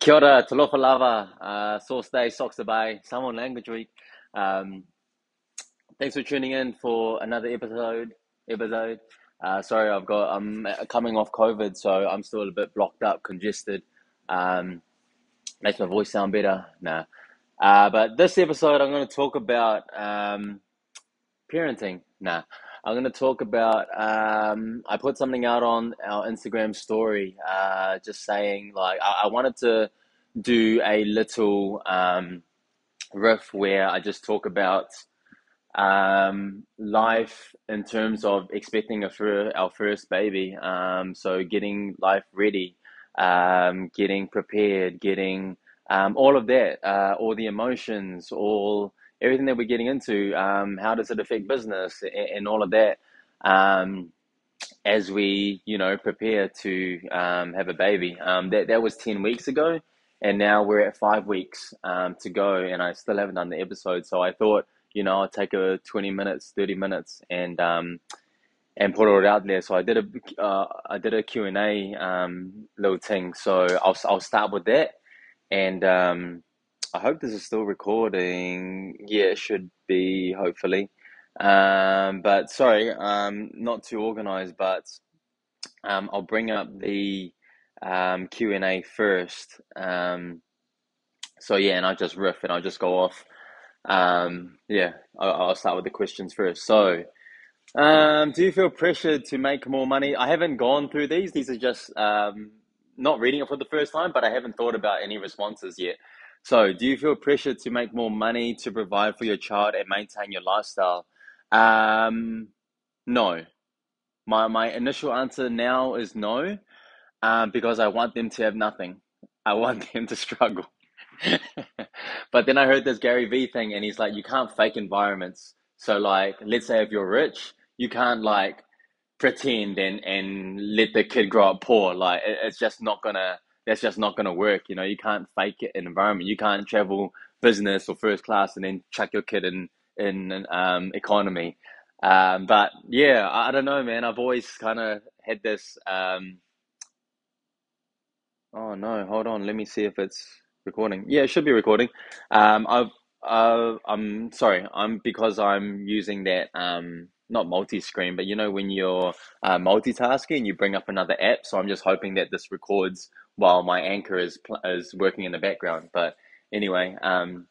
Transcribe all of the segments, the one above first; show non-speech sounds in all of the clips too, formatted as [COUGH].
Kia ora, talofa lava, uh, sauce day, socks bay, Samoan language week. Um, thanks for tuning in for another episode. Episode. Uh, sorry, I've got I'm coming off COVID, so I'm still a bit blocked up, congested. Um, makes my voice sound better. Nah. Uh, but this episode, I'm going to talk about um, parenting. Nah. I'm going to talk about. Um, I put something out on our Instagram story, uh, just saying like I, I wanted to do a little um, riff where I just talk about um, life in terms of expecting a fir- our first baby. Um, so getting life ready, um, getting prepared, getting um, all of that, uh, all the emotions, all everything that we're getting into, um, how does it affect business and, and all of that um, as we, you know, prepare to um, have a baby. Um, that, that was 10 weeks ago, and now we're at five weeks um, to go, and I still haven't done the episode. So I thought, you know, I'll take a 20 minutes, 30 minutes, and um, and put it out there. So I did a uh, I did a Q and A little thing. So I'll I'll start with that, and I hope this is still recording. Yeah, it should be, hopefully. Um, but sorry, um, not too organized, but um, I'll bring up the um, Q&A first. Um, so yeah, and I'll just riff and I'll just go off. Um, yeah, I'll, I'll start with the questions first. So, um, do you feel pressured to make more money? I haven't gone through these. These are just um, not reading it for the first time, but I haven't thought about any responses yet. So, do you feel pressure to make more money to provide for your child and maintain your lifestyle? Um, no. My my initial answer now is no, um, because I want them to have nothing. I want [LAUGHS] them to struggle. [LAUGHS] but then I heard this Gary Vee thing, and he's like, you can't fake environments. So, like, let's say if you're rich, you can't like pretend and and let the kid grow up poor. Like, it, it's just not gonna that's just not going to work. You know, you can't fake an environment. You can't travel business or first class and then chuck your kid in in um, economy. Um, but yeah, I, I, don't know, man. I've always kind of had this. Um, oh no, hold on. Let me see if it's recording. Yeah, it should be recording. Um, I've uh, I'm sorry. I'm because I'm using that um, not multi-screen, but you know when you're uh, multitasking, and you bring up another app. So I'm just hoping that this records while my anchor is is working in the background. But anyway, um,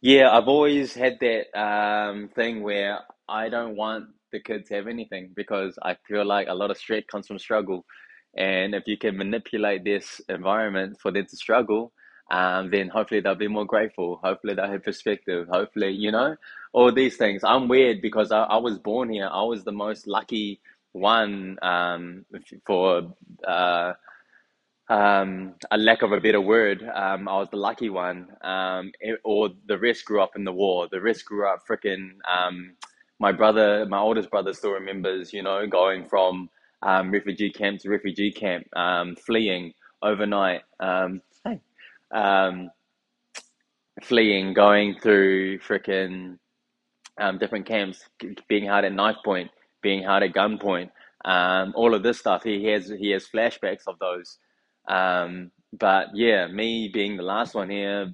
yeah, I've always had that um, thing where I don't want the kids to have anything because I feel like a lot of stress comes from struggle, and if you can manipulate this environment for them to struggle, um, then hopefully they'll be more grateful. Hopefully they'll have perspective. Hopefully, you know, all these things. I'm weird because I, I was born here. I was the most lucky one um, for. Uh, um, a lack of a better word, um, I was the lucky one, um, it, or the rest grew up in the war. The rest grew up freaking. Um, my brother, my oldest brother, still remembers, you know, going from um, refugee camp to refugee camp, um, fleeing overnight. hey, fleeing, going through freaking different camps, being held at knife point, being held at gunpoint. all of this stuff. He has he has flashbacks of those. Um, but yeah, me being the last one here,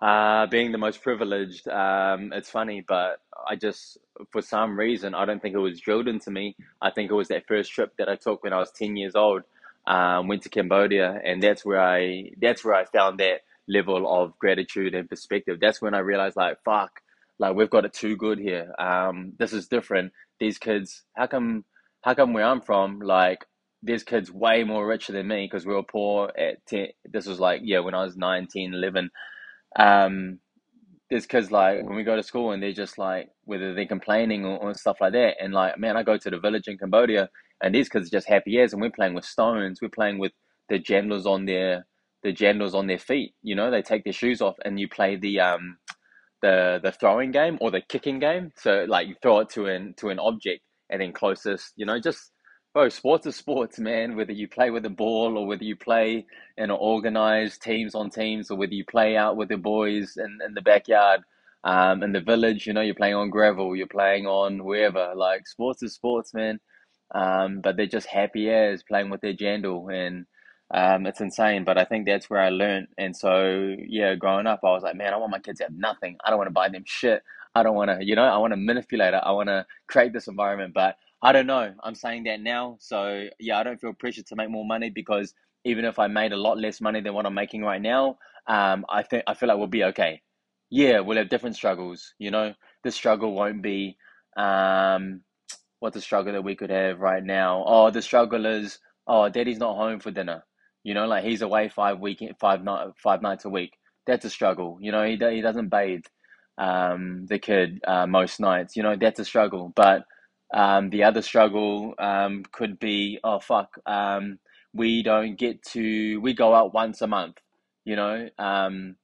uh, being the most privileged, um, it's funny, but I just, for some reason, I don't think it was drilled into me. I think it was that first trip that I took when I was 10 years old, um, went to Cambodia, and that's where I, that's where I found that level of gratitude and perspective. That's when I realized, like, fuck, like we've got it too good here. Um, this is different. These kids, how come, how come where I'm from, like there's kids way more richer than me because we were poor at 10 this was like yeah when i was 19 11 um there's kids like when we go to school and they're just like whether they're complaining or, or stuff like that and like man i go to the village in cambodia and these kids are just happy as and we're playing with stones we're playing with the jandals on their the jandals on their feet you know they take their shoes off and you play the um the the throwing game or the kicking game. So like you throw it to an to an object and then closest you know just bro, sports is sports, man. Whether you play with the ball or whether you play in an organized teams on teams or whether you play out with the boys in, in the backyard, um, in the village, you know, you're playing on gravel, you're playing on wherever. Like sports is sports, man. Um, but they're just happy as playing with their jandal and Um, it's insane, but I think that's where I learned. And so, yeah, growing up, I was like, man, I want my kids to have nothing. I don't want to buy them shit. I don't want to, you know, I want to manipulate it. I want to create this environment, but I don't know. I'm saying that now. So, yeah, I don't feel pressure to make more money because even if I made a lot less money than what I'm making right now, um, I think I feel like we'll be okay. Yeah, we'll have different struggles, you know. The struggle won't be um, what's the struggle that we could have right now? Oh, the struggle is oh, daddy's not home for dinner. You know, like he's away five week five night five nights a week. That's a struggle. You know, he he doesn't bathe um, the kid uh, most nights. You know, that's a struggle. But um, the other struggle um, could be oh fuck, um, we don't get to we go out once a month. You know, um,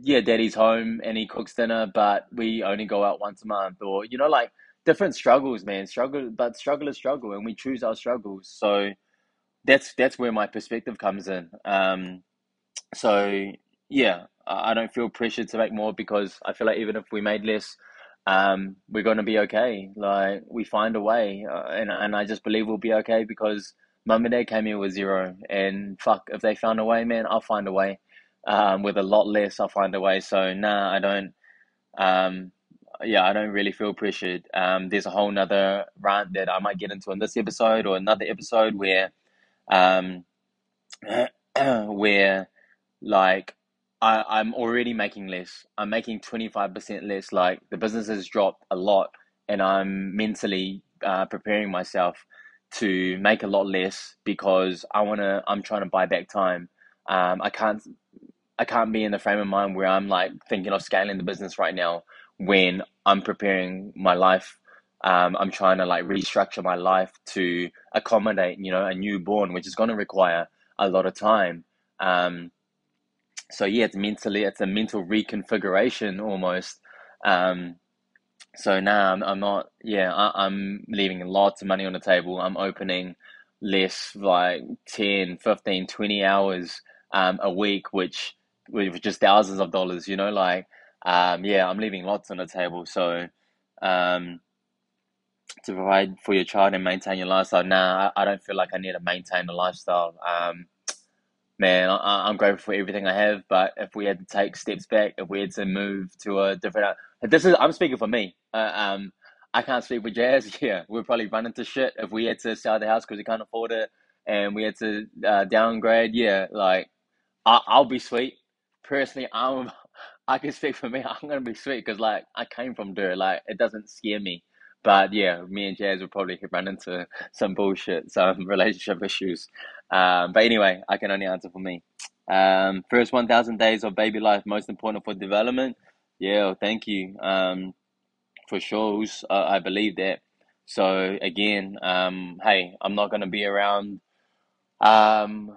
yeah, daddy's home and he cooks dinner, but we only go out once a month, or you know, like different struggles, man. Struggle, but struggle is struggle, and we choose our struggles. So that's that's where my perspective comes in. Um, so yeah, I don't feel pressured to make more because I feel like even if we made less, um, we're gonna be okay. Like we find a way, uh, and and I just believe we'll be okay because mum and dad came here with zero, and fuck, if they found a way, man, I'll find a way. Um, with a lot less, I'll find a way. So nah, I don't. Um, yeah, I don't really feel pressured. Um, there's a whole nother rant that I might get into in this episode or another episode where, um, [CLEARS THROAT] where like I, I'm already making less. I'm making 25% less. Like the business has dropped a lot and I'm mentally uh, preparing myself to make a lot less because I want to, I'm trying to buy back time. Um, I can't, I can't be in the frame of mind where I'm like thinking of scaling the business right now when I'm preparing my life. Um, I'm trying to like restructure my life to accommodate, you know, a newborn, which is going to require a lot of time. Um, so yeah, it's mentally, it's a mental reconfiguration almost. Um, so now I'm, I'm not, yeah, I, I'm leaving lots of money on the table. I'm opening less like 10, 15, 20 hours um, a week, which with just thousands of dollars, you know, like um, yeah, I'm leaving lots on the table. So, um, to provide for your child and maintain your lifestyle. Nah, I, I don't feel like I need to maintain the lifestyle. Um, man, I, I'm grateful for everything I have. But if we had to take steps back, if we had to move to a different, this is I'm speaking for me. Uh, um, I can't speak for Jazz. [LAUGHS] Yeah, we'd probably run into shit if we had to sell the house because we can't afford it, and we had to uh, downgrade. Yeah, like I, I'll be sweet. Personally, I'm [LAUGHS] I can speak for me. [LAUGHS] I'm gonna be sweet because like I came from dirt. Like it doesn't scare me. But yeah, me and Jazz would probably run into some bullshit, some relationship issues. Um, but anyway, I can only answer for me. Um, first 1,000 days of baby life, most important for development. Yeah, thank you. Um, for shows, uh, I believe that. So again, um, hey, I'm not gonna be around. Um,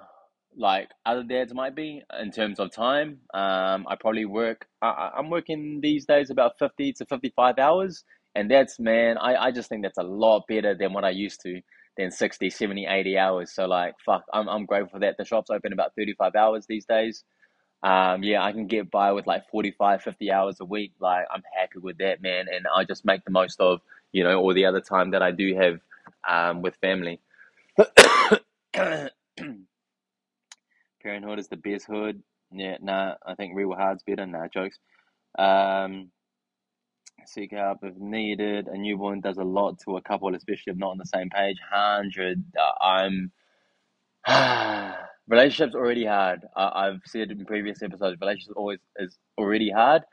like other dads might be in terms of time. Um, I probably work, I, I'm working these days about 50 to 55 hours. And that's, man, I, I just think that's a lot better than what I used to, than 60, 70, 80 hours. So, like, fuck, I'm, I'm grateful for that. The shop's open about 35 hours these days. Um, yeah, I can get by with like 45, 50 hours a week. Like, I'm happy with that, man. And I just make the most of, you know, all the other time that I do have um, with family. [COUGHS] Parenthood is the best hood. Yeah, nah, I think Real Hard's better. Nah, jokes. Um, seek help if needed. A newborn does a lot to a couple, especially if not on the same page. Hundred. Uh, I'm. [SIGHS] relationships already hard. Uh, I've said in previous episodes, relationships always is already hard.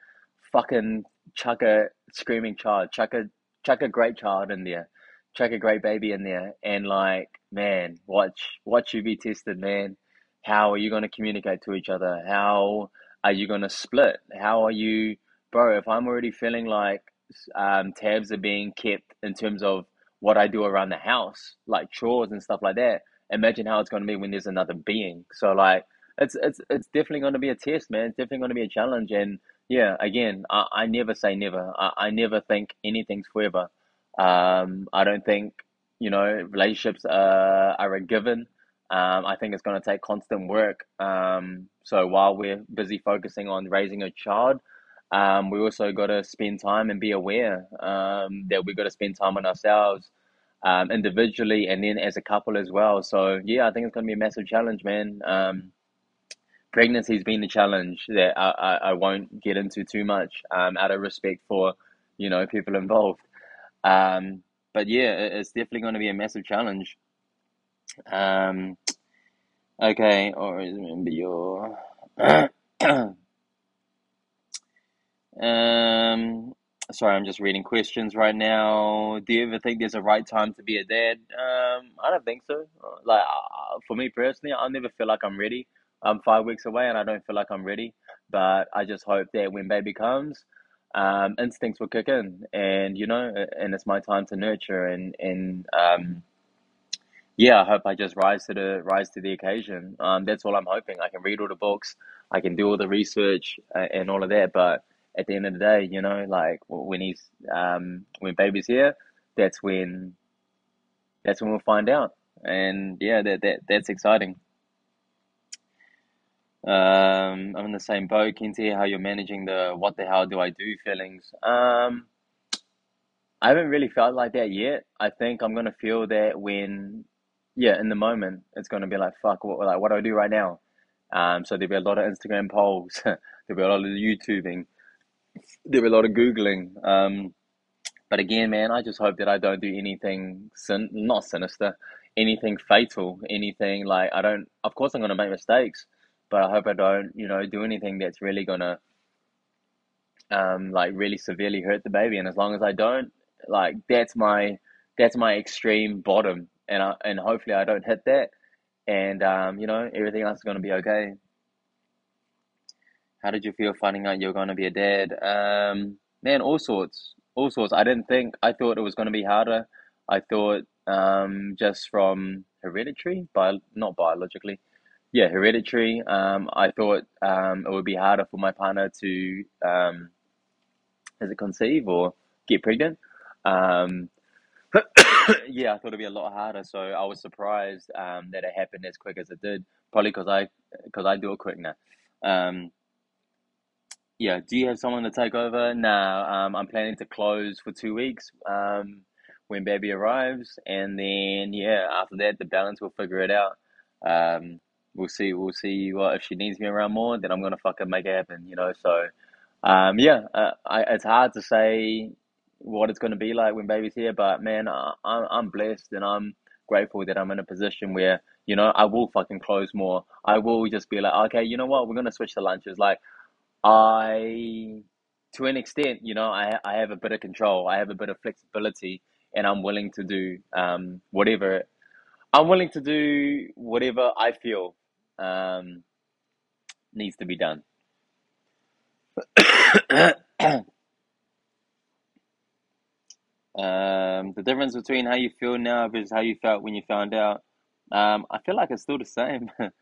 Fucking chuck a screaming child, chuck a chuck a great child in there, chuck a great baby in there, and like, man, watch watch you be tested, man. How are you going to communicate to each other? How are you going to split? How are you, bro? If I'm already feeling like um, tabs are being kept in terms of what I do around the house, like chores and stuff like that, imagine how it's going to be when there's another being. So like, it's it's it's definitely going to be a test, man. It's definitely going to be a challenge. And yeah, again, I, I never say never. I, I never think anything's forever. Um, I don't think you know relationships uh, are a given. Um, I think it's going to take constant work. Um, so while we're busy focusing on raising a child, um, we also got to spend time and be aware um, that we got to spend time on ourselves. um, individually and then as a couple as well. So yeah, I think it's going to be a massive challenge, man. Um, pregnancy's been a challenge that I, I, I won't get into too much um, out of respect for you know people involved. Um, but yeah, it's definitely going to be a massive challenge. Um, okay, or is remember your. [CLEARS THROAT] um, sorry, I'm just reading questions right now. Do you ever think there's a right time to be a dad? Um, I don't think so. Like uh, for me personally, I never feel like I'm ready. I'm five weeks away, and I don't feel like I'm ready. But I just hope that when baby comes, um, instincts will kick in, and you know, and it's my time to nurture, and and um, yeah, I hope I just rise to the rise to the occasion. Um, that's all I'm hoping. I can read all the books, I can do all the research uh, and all of that, but at the end of the day, you know, like when he's um, when baby's here, that's when that's when we'll find out, and yeah, that that that's exciting. Um, I'm in the same boat. See how you're managing the what the hell do I do feelings. Um, I haven't really felt like that yet. I think I'm gonna feel that when, yeah, in the moment, it's gonna be like fuck. What like what do I do right now? Um, so there'll be a lot of Instagram polls. [LAUGHS] there'll be a lot of YouTubing. There'll a lot of googling. Um, but again, man, I just hope that I don't do anything sin not sinister, anything fatal, anything like I don't. Of course, I'm gonna make mistakes but I hope I don't, you know, do anything that's really gonna, um, like really severely hurt the baby. And as long as I don't, like that's my that's my extreme bottom, and I and hopefully I don't hit that, and um, you know, everything else is gonna be okay. How did you feel finding out you're gonna be a dad? Um, man, all sorts, all sorts. I didn't think I thought it was gonna be harder. I thought um, just from hereditary, but not biologically yeah, hereditary. Um, I thought um, it would be harder for my partner to, um, as it conceive or get pregnant. Um, [COUGHS] yeah, I thought it'd be a lot harder. So I was surprised um, that it happened as quick as it did. Probably because I, because I do it quick now. Um, yeah. Do you have someone to take over? Nah. Um, I'm planning to close for two weeks. Um, when baby arrives, and then yeah, after that the balance will figure it out. Um, we'll see. We'll see what if she needs me around more, then I'm gonna fucking make it happen. You know. So, um, yeah, uh, I, it's hard to say what it's gonna be like when baby's here, but man, I, I'm I'm blessed and I'm grateful that I'm in a position where you know I will fucking close more. I will just be like, okay, you know what, we're gonna switch the lunches. Like, I, to an extent, you know, I I have a bit of control. I have a bit of flexibility, and I'm willing to do um whatever. I'm willing to do whatever I feel um, needs to be done. [COUGHS] um, the difference between how you feel now versus how you felt when you found out, um, I feel like it's still the same. [LAUGHS]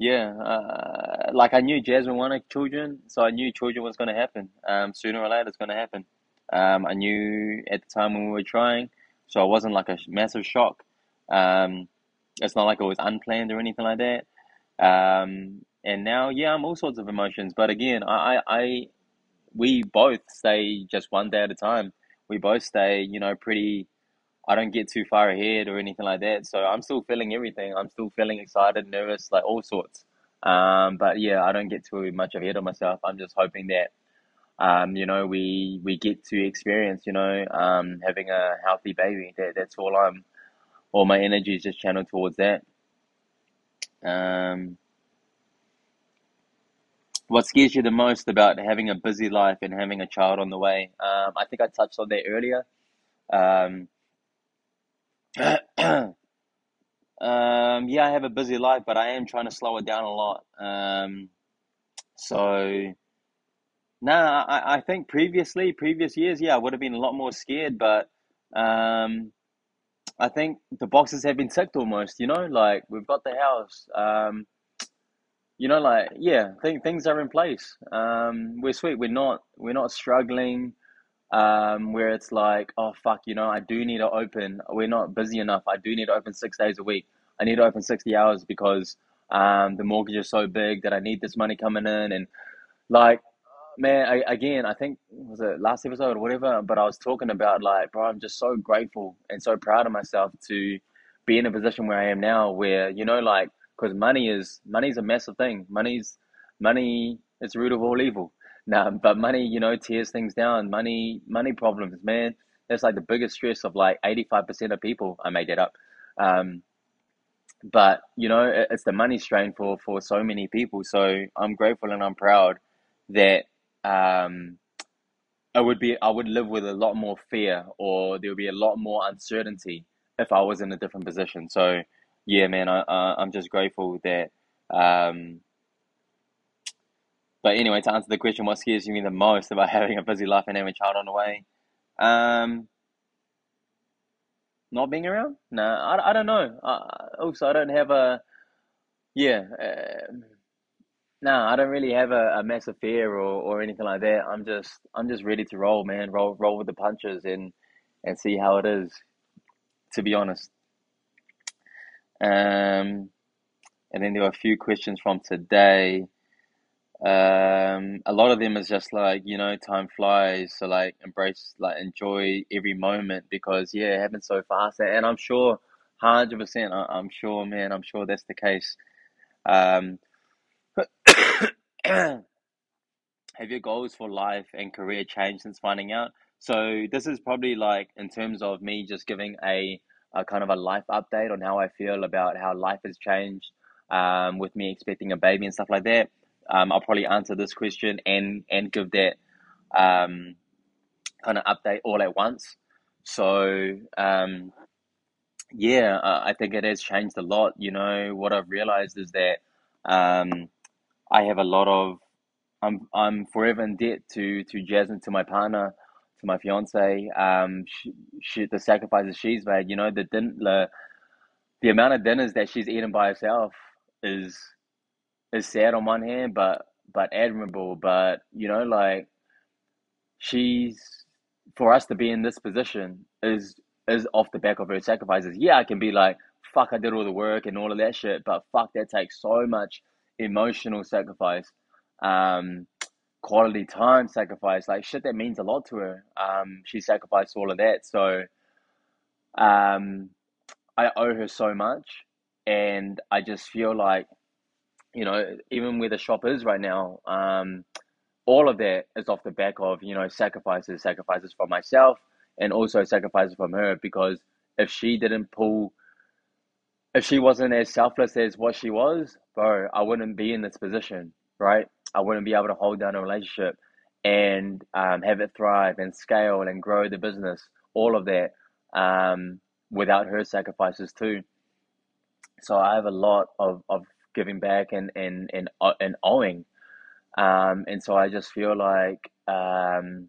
yeah, uh, like I knew Jasmine wanted children, so I knew children was going to happen. Um, sooner or later, it's going to happen. Um, I knew at the time when we were trying, so it wasn't like a massive shock. Um, it's not like it was unplanned or anything like that. Um, and now, yeah, I'm all sorts of emotions. But again, I, I, I, we both stay just one day at a time. We both stay, you know, pretty. I don't get too far ahead or anything like that. So I'm still feeling everything. I'm still feeling excited, nervous, like all sorts. Um, but yeah, I don't get too much ahead of myself. I'm just hoping that, um, you know, we we get to experience, you know, um, having a healthy baby. That that's all I'm. All my energy is just channeled towards that. Um, what scares you the most about having a busy life and having a child on the way? Um, I think I touched on that earlier. Um, [COUGHS] um, yeah, I have a busy life, but I am trying to slow it down a lot. Um, so, nah, I, I think previously, previous years, yeah, I would have been a lot more scared, but um, I think the boxes have been ticked almost, you know, like we've got the house. Um, you know, like yeah, think things are in place. Um, we're sweet. We're not we're not struggling. Um, where it's like, oh fuck, you know, I do need to open. We're not busy enough. I do need to open six days a week. I need to open sixty hours because um, the mortgage is so big that I need this money coming in, and like man, I, again, I think was it last episode or whatever, but I was talking about like, bro, I'm just so grateful and so proud of myself to be in a position where I am now, where you know, like, because money is money's a massive thing. Money's money is root of all evil. Now, but money, you know, tears things down. Money, money problems, man. That's like the biggest stress of like eighty five percent of people. I made that up. Um, but you know, it's the money strain for for so many people. So I'm grateful and I'm proud that um, I would be I would live with a lot more fear or there would be a lot more uncertainty if I was in a different position. So yeah, man, I, I I'm just grateful that. Um, but anyway, to answer the question, what scares me the most about [LAUGHS] having a busy life and having a child on the way? Um, not being around? No, I, I don't know. I, also, I don't have a yeah. Uh, no, I don't really have a, a massive fear or, or anything like that. I'm just I'm just ready to roll, man. Roll roll with the punches and and see how it is. To be honest. Um, and then there were a few questions from today. Um, a lot of them is just like you know, time flies. So like, embrace, like, enjoy every moment because yeah, it happens so fast. And I'm sure, hundred percent, I'm sure, man, I'm sure that's the case. Um, [COUGHS] have your goals for life and career changed since finding out? So this is probably like in terms of me just giving a, a kind of a life update on how I feel about how life has changed um, with me expecting a baby and stuff like that. Um, I'll probably answer this question and and give that um, kind of update all at once. So um, yeah, uh, I think it has changed a lot. You know, what I've realized is that um, I have a lot of I'm I'm forever in debt to to Jasmine, to my partner, to my fiance. Um, she, she the sacrifices she's made. You know, the din the, the amount of dinners that she's eaten by herself is is sad on one hand, but but admirable. But you know, like she's for us to be in this position is is off the back of her sacrifices. Yeah, I can be like, fuck, I did all the work and all of that shit, but fuck, that takes so much emotional sacrifice, um, quality time sacrifice, like shit that means a lot to her. Um, she sacrificed all of that. So um, I owe her so much. And I just feel like, you know, even where the shop is right now, um, all of that is off the back of, you know, sacrifices, sacrifices from myself and also sacrifices from her because if she didn't pull if she wasn't as selfless as what she was, bro, I wouldn't be in this position, right? I wouldn't be able to hold down a relationship and um, have it thrive and scale and grow the business, all of that, um, without her sacrifices too. So I have a lot of, of giving back and and and uh, and owing, um, and so I just feel like um,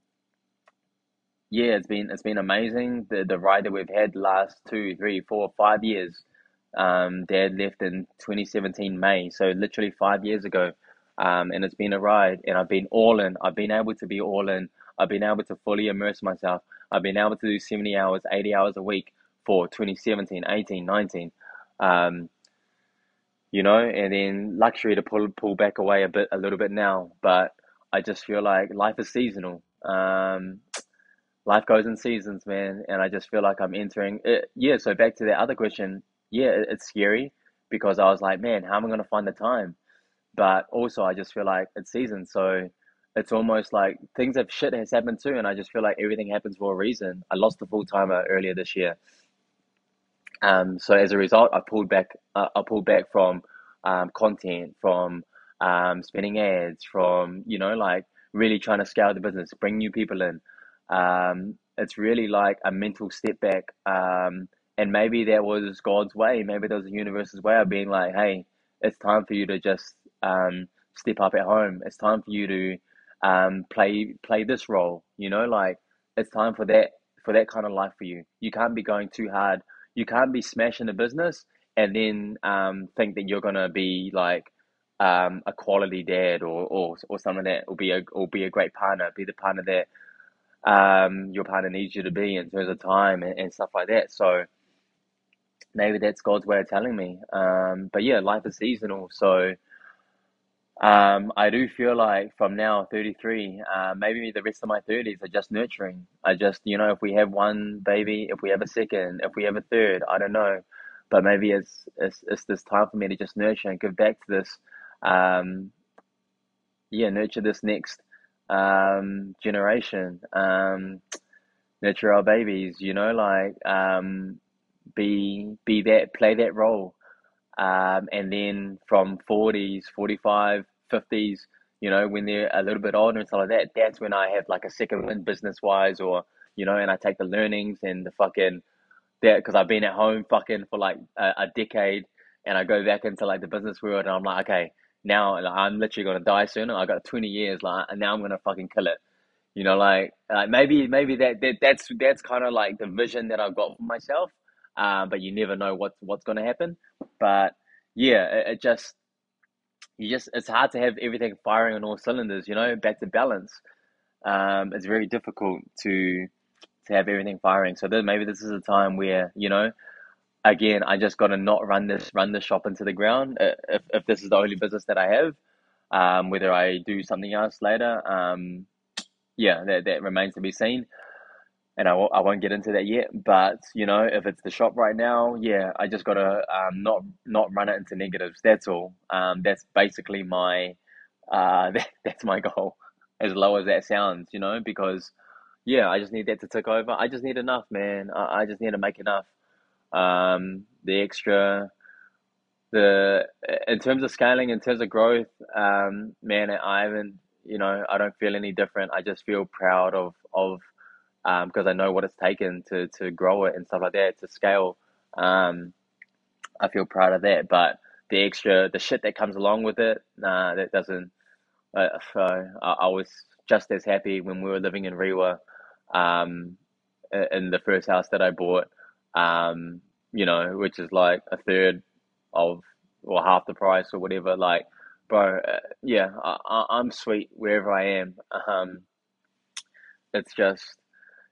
yeah, it's been it's been amazing the the ride that we've had last two, three, four, five years um, Dad left in 2017 May, so literally five years ago. Um, and it's been a ride, and I've been all in. I've been able to be all in. I've been able to fully immerse myself. I've been able to do 70 hours, 80 hours a week for 2017, 18, 19. Um, you know, and then luxury to pull pull back away a bit, a little bit now. But I just feel like life is seasonal. Um, life goes in seasons, man, and I just feel like I'm entering. It. Yeah, so back to the other question yeah, it's scary because I was like, man, how am I going to find the time? But also, I just feel like it's season, so it's almost like things have shit has happened too, and I just feel like everything happens for a reason. I lost a full timer earlier this year, um, so as a result, I pulled back. Uh, I pulled back from um, content, from um, spending ads, from you know like really trying to scale the business, bring new people in. Um, it's really like a mental step back. Um, and maybe that was God's way. Maybe that was the universe's way of being like, hey, it's time for you to just um, step up at home. It's time for you to um, play play this role. You know, like it's time for that for that kind of life for you. You can't be going too hard. You can't be smashing a business and then um, think that you're gonna be like um, a quality dad or, or or something that will be a will be a great partner, be the partner that um, your partner needs you to be in terms of time and, and stuff like that. So maybe that's God's way of telling me. Um, but yeah, life is seasonal, so Um, I do feel like from now, 33, uh, maybe the rest of my 30s are just nurturing. I just, you know, if we have one baby, if we have a second, if we have a third, I don't know. But maybe it's, it's, it's this time for me to just nurture and give back to this, um, yeah, nurture this next um, generation, um, nurture our babies, you know, like um, be be that, play that role. Um, and then from 40s, 45, 50s, you know, when they're a little bit older and stuff like that, that's when I have like a second wind business wise, or you know, and I take the learnings and the fucking that because I've been at home fucking for like a, a decade, and I go back into like the business world, and I'm like, okay, now like, I'm literally gonna die soon. I got 20 years, like, and now I'm gonna fucking kill it. You know, like, like maybe maybe that, that that's that's kind of like the vision that I've got for myself. Um, but you never know what's what's gonna happen. But yeah, it, it just you just it's hard to have everything firing on all cylinders. You know, back to balance. Um, it's very difficult to to have everything firing. So then maybe this is a time where you know, again, I just got to not run this run the shop into the ground. Uh, if if this is the only business that I have, um, whether I do something else later, um, yeah, that that remains to be seen and I won't, I won't get into that yet. But you know, if it's the shop right now, yeah, I just gotta um, not not run it into negatives. That's all. Um, that's basically my uh, that, [LAUGHS] that's my goal. As low as that sounds, you know, because yeah, I just need that to tick over. I just need enough, man. I, I just need to make enough. Um, the extra, the in terms of scaling, in terms of growth, um, man, I haven't, you know, I don't feel any different. I just feel proud of of um, because I know what it's taken to to grow it and stuff like that to scale. Um, I feel proud of that, but the extra, the shit that comes along with it, nah, that doesn't. Uh, so I, was just as happy when we were living in Rewa, um, in the first house that I bought, um, you know, which is like a third of or half the price or whatever. Like, bro, uh, yeah, I, I, I'm sweet wherever I am. Um, it's just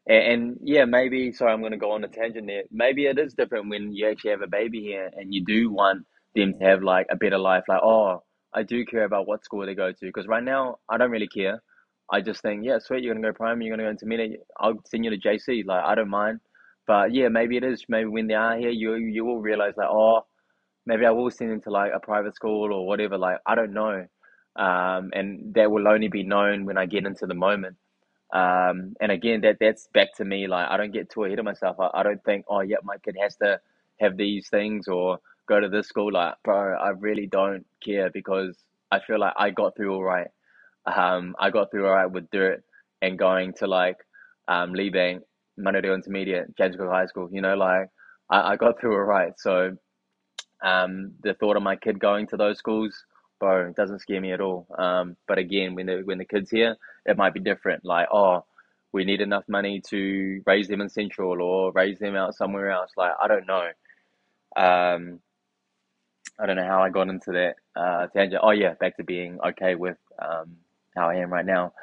and, and yeah, maybe, sorry, I'm going to go on a tangent there. Maybe it is different when you actually have a baby here and you do want them to have like a better life. Like, oh, I do care about what school they go to. Because right now, I don't really care. I just think, yeah, sweet, you're going to go primary, you're going to go intermediate. I'll send you to JC. Like, I don't mind. But yeah, maybe it is. Maybe when they are here, you you will realize like, oh, maybe I will send them to like a private school or whatever. Like, I don't know. Um, and that will only be known when I get into the moment. Um, and again, that that's back to me. Like I don't get too ahead of myself. I, I don't think, oh, yeah, my kid has to have these things or go to this school. Like, bro, I really don't care because I feel like I got through all right. Um, I got through all right with dirt and going to like um, Lee Bank, Manurewa Intermediate, James Cook High School. You know, like I, I got through all right. So um, the thought of my kid going to those schools it doesn't scare me at all. Um, but again, when the when the kids here, it might be different. Like, oh, we need enough money to raise them in Central or raise them out somewhere else. Like, I don't know. Um, I don't know how I got into that uh, tangent. Oh yeah, back to being okay with um, how I am right now.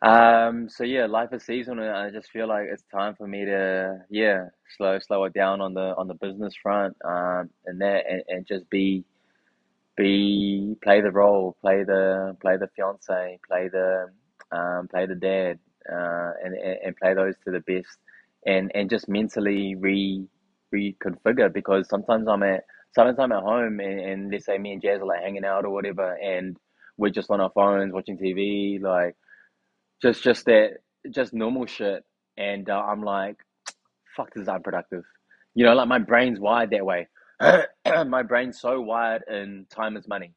Um, so yeah, life is seasonal, and I just feel like it's time for me to yeah slow slow it down on the on the business front, um, and that and, and just be be play the role, play the play the fiance, play the um, play the dad, uh, and, and play those to the best, and and just mentally re reconfigure because sometimes I'm at sometimes I'm at home and, and let's say me and Jazz are like hanging out or whatever, and we're just on our phones watching TV, like just just that just normal shit, and uh, I'm like, [TSK] fuck, this is unproductive. You know, like my brain's wired that way. [COUGHS] my brain's so wired in time is money.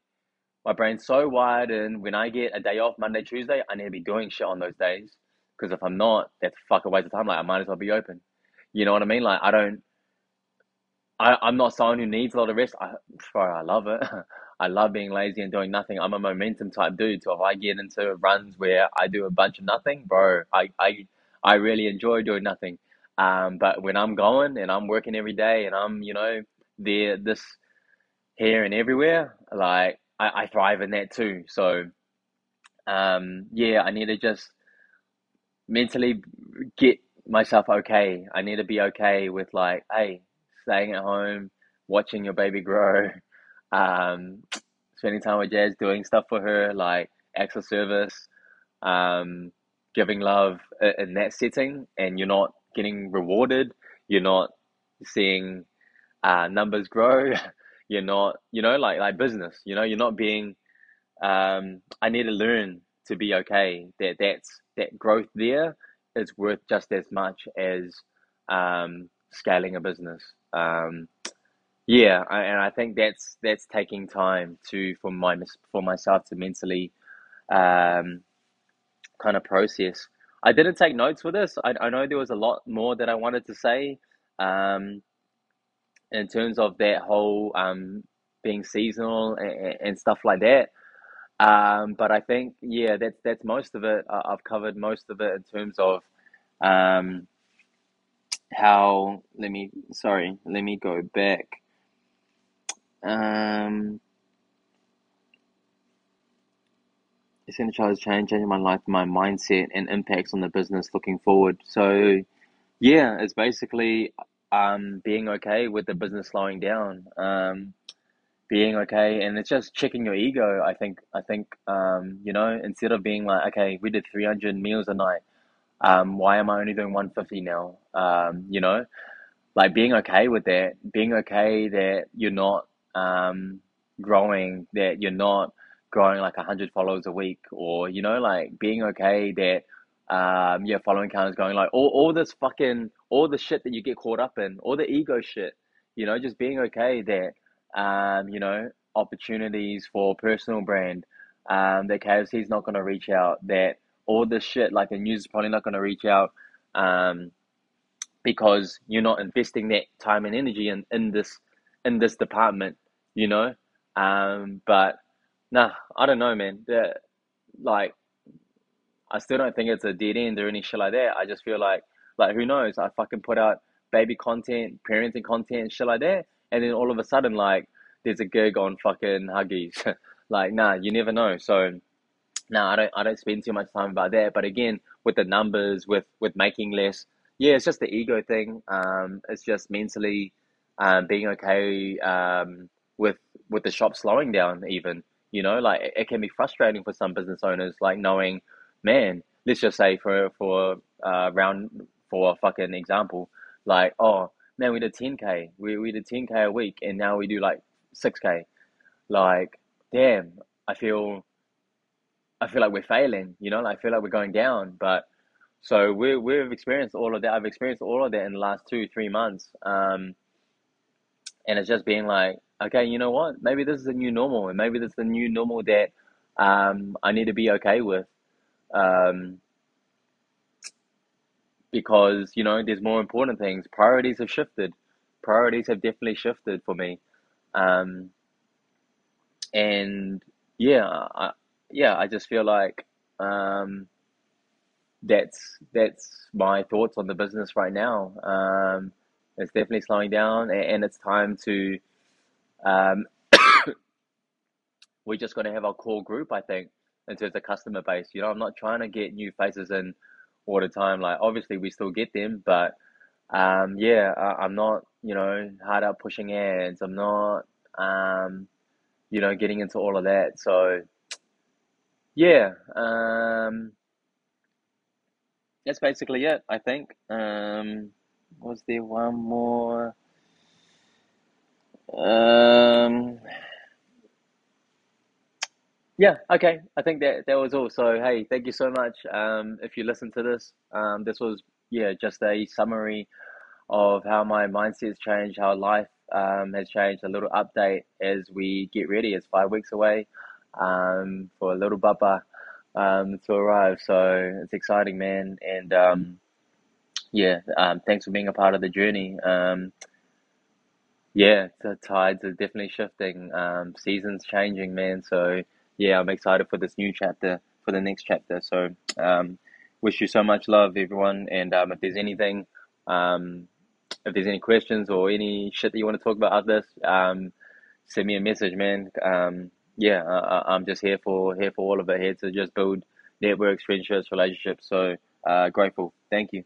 My brain's so wired in when I get a day off Monday, Tuesday, I need to be doing shit on those days. Because if I'm not, that's a fucking waste of time. Like I might as well be open. You know what I mean? Like I don't. I I'm not someone who needs a lot of rest. I bro, I love it. [LAUGHS] I love being lazy and doing nothing. I'm a momentum type dude. So if I get into runs where I do a bunch of nothing, bro, I I I really enjoy doing nothing. Um, but when I'm going and I'm working every day and I'm you know there, this, here, and everywhere. Like I, I thrive in that too. So, um, yeah, I need to just mentally get myself okay. I need to be okay with like, hey, staying at home, watching your baby grow, [LAUGHS] um, spending time with Jazz, doing stuff for her, like acts of service, um, giving love in that setting, and you're not getting rewarded, you're not seeing uh, numbers grow, [LAUGHS] you're not, you know, like like business, you know, you're not being. Um, I need to learn to be okay. That that's that growth there is worth just as much as um, scaling a business. Um, yeah, I, and I think that's that's taking time to for my for myself to mentally um, kind of process. I didn't take notes for this. I, I know there was a lot more that I wanted to say um, in terms of that whole um, being seasonal and, and stuff like that. Um, but I think yeah, that's that's most of it. I've covered most of it in terms of um, how. Let me sorry. Let me go back. Um, essential has changed, changing my life, my mindset, and impacts on the business looking forward. So, yeah, it's basically um, being okay with the business slowing down, um, being okay, and it's just checking your ego. I think, I think, um, you know, instead of being like, okay, we did three hundred meals a night, um, why am I only doing one fifty now? Um, you know, like being okay with that, being okay that you're not um, growing, that you're not growing like 100 followers a week, or, you know, like being okay that um, your following count is going like all, all this fucking, all the shit that you get caught up in, all the ego shit, you know, just being okay that, um, you know, opportunities for personal brand, um, that KFC is not going to reach out, that all this shit, like the news is probably not going to reach out, um, because you're not investing that time and energy in, in this in this department you know. Um, but nah, I don't know, man. The, like, I still don't think it's a dead end or any shit like that. I just feel like, like who knows? I fucking put out baby content, parenting content, shit like that, and then all of a sudden, like, there's a gig on fucking Huggies. [LAUGHS] like, nah, you never know. So, nah, I don't, I don't spend too much time about that. But again, with the numbers, with with making less, yeah, it's just the ego thing. Um, it's just mentally, um, being okay. Um with with the shop slowing down even you know like it, it can be frustrating for some business owners like knowing man let's just say for for uh round for a fucking example like oh man we did 10k we, we did 10k a week and now we do like 6k like damn i feel i feel like we're failing you know like, i feel like we're going down but so we, we've experienced all of that i've experienced all of that in the last two three months um and it's just being like okay, you know what? Maybe this is a new normal, and maybe this is the new normal that um, I need to be okay with. Um, because you know, there's more important things. Priorities have shifted. Priorities have definitely shifted for me. Um, and yeah, I, yeah, I just feel like um, that's that's my thoughts on the business right now. Um, it's definitely slowing down, and, and it's time to um, [COUGHS] we're just going to have our core group, I think, in terms of customer base. You know, I'm not trying to get new faces in all the time. Like, obviously, we still get them, but um, yeah, I, am not, you know, hard out pushing ads. I'm not, um, you know, getting into all of that. So, yeah, um, that's basically it, I think. Um, was there one more? Um, yeah, okay. I think that that was all. So hey, thank you so much. Um, if you listen to this, um, this was yeah just a summary of how my mindset's changed, how life um, has changed. A little update as we get ready. It's five weeks away um, for a little baba um, to arrive. So it's exciting, man. And um, yeah, um, thanks for being a part of the journey. Um, yeah, the tides are definitely shifting. Um, seasons changing, man. So yeah, I'm excited for this new chapter, for the next chapter. So um, wish you so much love, everyone. And um, if there's anything, um, if there's any questions or any shit that you want to talk about of this, um, send me a message, man. Um, yeah, I, I'm just here for here for all of it. Here to just build networks, friendships, relationships. So uh, grateful. Thank you.